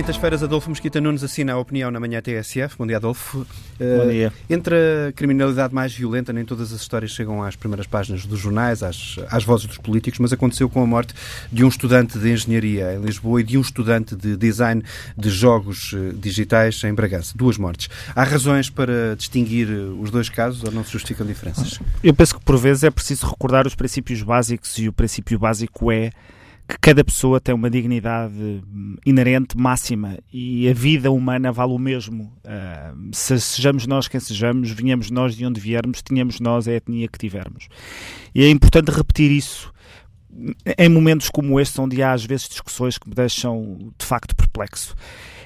quintas-feiras, Adolfo Mosquita Nunes assina a opinião na manhã TSF. Bom dia, Adolfo. Bom dia. Uh, entre a criminalidade mais violenta, nem todas as histórias chegam às primeiras páginas dos jornais, às, às vozes dos políticos, mas aconteceu com a morte de um estudante de engenharia em Lisboa e de um estudante de design de jogos uh, digitais em Bragança. Duas mortes. Há razões para distinguir uh, os dois casos ou não se justificam diferenças? Eu penso que por vezes é preciso recordar os princípios básicos e o princípio básico é que cada pessoa tem uma dignidade hum, inerente máxima e a vida humana vale o mesmo. Uh, se sejamos nós quem sejamos, vinhamos nós de onde viermos, tínhamos nós a etnia que tivermos. E é importante repetir isso em momentos como este, onde há às vezes discussões que me deixam de facto perplexo.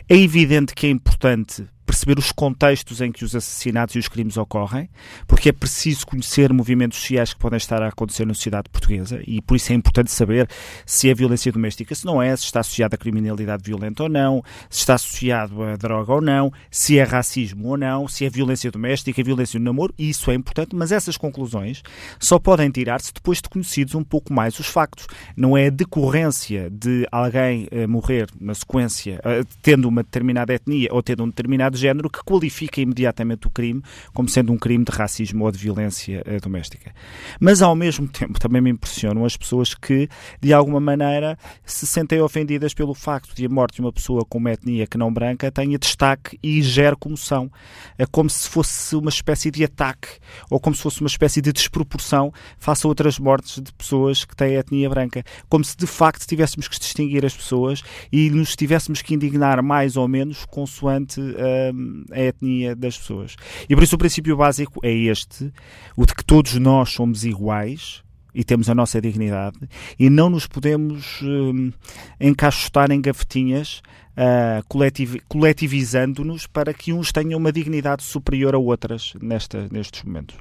É evidente que é importante perceber os contextos em que os assassinatos e os crimes ocorrem, porque é preciso conhecer movimentos sociais que podem estar a acontecer na sociedade portuguesa e por isso é importante saber se é violência doméstica, se não é, se está associado à criminalidade violenta ou não, se está associado a droga ou não, se é racismo ou não, se é violência doméstica, violência no namoro, isso é importante, mas essas conclusões só podem tirar-se depois de conhecidos um pouco mais os factos. Não é a decorrência de alguém uh, morrer na sequência, uh, tendo uma determinada etnia ou tendo um determinado de género que qualifica imediatamente o crime como sendo um crime de racismo ou de violência uh, doméstica. Mas, ao mesmo tempo, também me impressionam as pessoas que, de alguma maneira, se sentem ofendidas pelo facto de a morte de uma pessoa com uma etnia que não branca tenha destaque e gere comoção. É como se fosse uma espécie de ataque ou como se fosse uma espécie de desproporção face a outras mortes de pessoas que têm etnia branca. Como se, de facto, tivéssemos que distinguir as pessoas e nos tivéssemos que indignar mais ou menos consoante uh, a etnia das pessoas. E por isso o princípio básico é este, o de que todos nós somos iguais, e temos a nossa dignidade e não nos podemos um, encaixotar em gavetinhas uh, coletiv coletivizando-nos para que uns tenham uma dignidade superior a outras nesta, nestes momentos.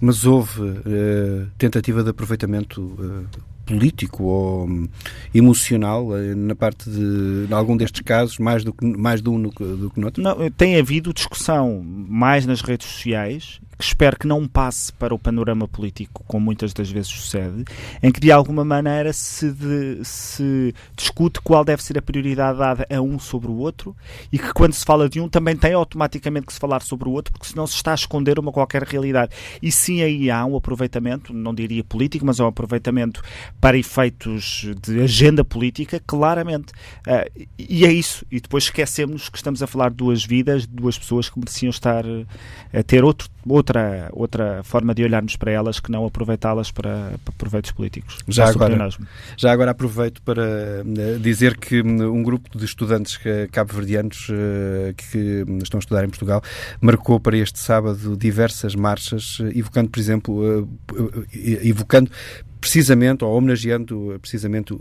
Mas houve uh, tentativa de aproveitamento uh, político ou hum, emocional eh, na parte de, de, algum destes casos, mais do que, mais de um do que, do que no outro? Não, tem havido discussão mais nas redes sociais espero que não passe para o panorama político, como muitas das vezes sucede, em que de alguma maneira se, de, se discute qual deve ser a prioridade dada a um sobre o outro e que quando se fala de um também tem automaticamente que se falar sobre o outro, porque senão se está a esconder uma qualquer realidade. E sim, aí há um aproveitamento, não diria político, mas é um aproveitamento para efeitos de agenda política, claramente. Uh, e é isso. E depois esquecemos que estamos a falar de duas vidas, de duas pessoas que mereciam estar a ter outro outra, outra forma de olharmos para elas que não aproveitá-las para, para, proveitos políticos. Já agora, já agora aproveito para eh, dizer que hum, um grupo de estudantes cabo-verdianos eh, que estão a estudar em Portugal marcou para este sábado diversas marchas, eh, evocando, por exemplo, evocando precisamente, ou homenageando precisamente uh,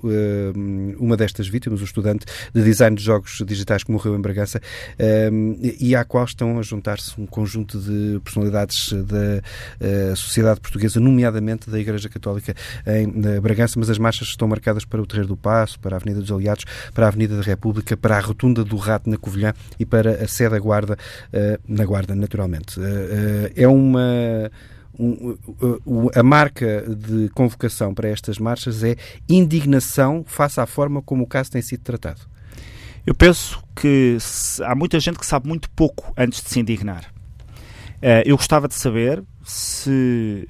uma destas vítimas, o estudante de design de jogos digitais que morreu em Bragança, uh, e à qual estão a juntar-se um conjunto de personalidades da sociedade portuguesa, nomeadamente da Igreja Católica em Bragança, mas as marchas estão marcadas para o Terreiro do Passo, para a Avenida dos Aliados, para a Avenida da República, para a Rotunda do Rato na Covilhã e para a Sé da Guarda, na Guarda, naturalmente. é uma um, a marca de convocação para estas marchas é indignação face à forma como o caso tem sido tratado. Eu penso que há muita gente que sabe muito pouco antes de se indignar. Uh, eu gostava de saber se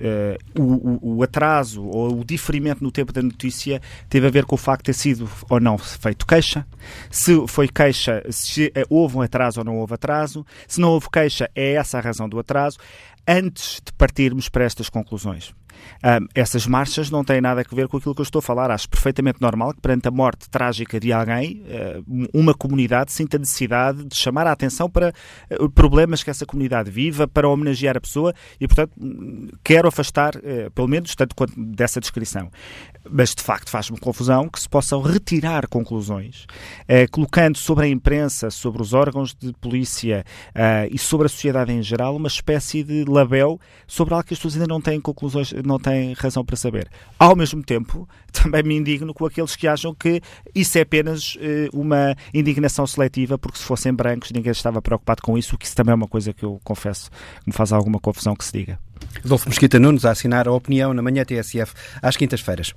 uh, o, o, atraso ou o diferimento no tempo da notícia teve a ver com o facto de ter sido ou não feito queixa, se foi queixa, se uh, houve um atraso ou não houve atraso, se não houve queixa, é essa a razão do atraso, antes de partirmos para estas conclusões. Um, essas marchas não têm nada a ver com aquilo que eu estou a falar. Acho perfeitamente normal que, perante a morte trágica de alguém, uh, uma comunidade sinta necessidade de chamar a atenção para uh, problemas que essa comunidade viva, para homenagear a pessoa e, portanto, quero afastar, uh, pelo menos, tanto quanto dessa descrição. Mas, de facto, faz-me confusão que se possam retirar conclusões, colocando sobre a imprensa, sobre os órgãos de polícia e sobre a sociedade em geral, uma espécie de label sobre algo que as pessoas ainda não têm conclusões não têm razão para saber. Ao mesmo tempo, também me indigno com aqueles que acham que isso é apenas uh, uma indignação seletiva, porque se fossem brancos ninguém estava preocupado com isso, que isso também é uma coisa que eu confesso me faz alguma confusão que se diga. Adolfo Mesquita Nunes a assinar a opinião na manhã TSF às quintas-feiras.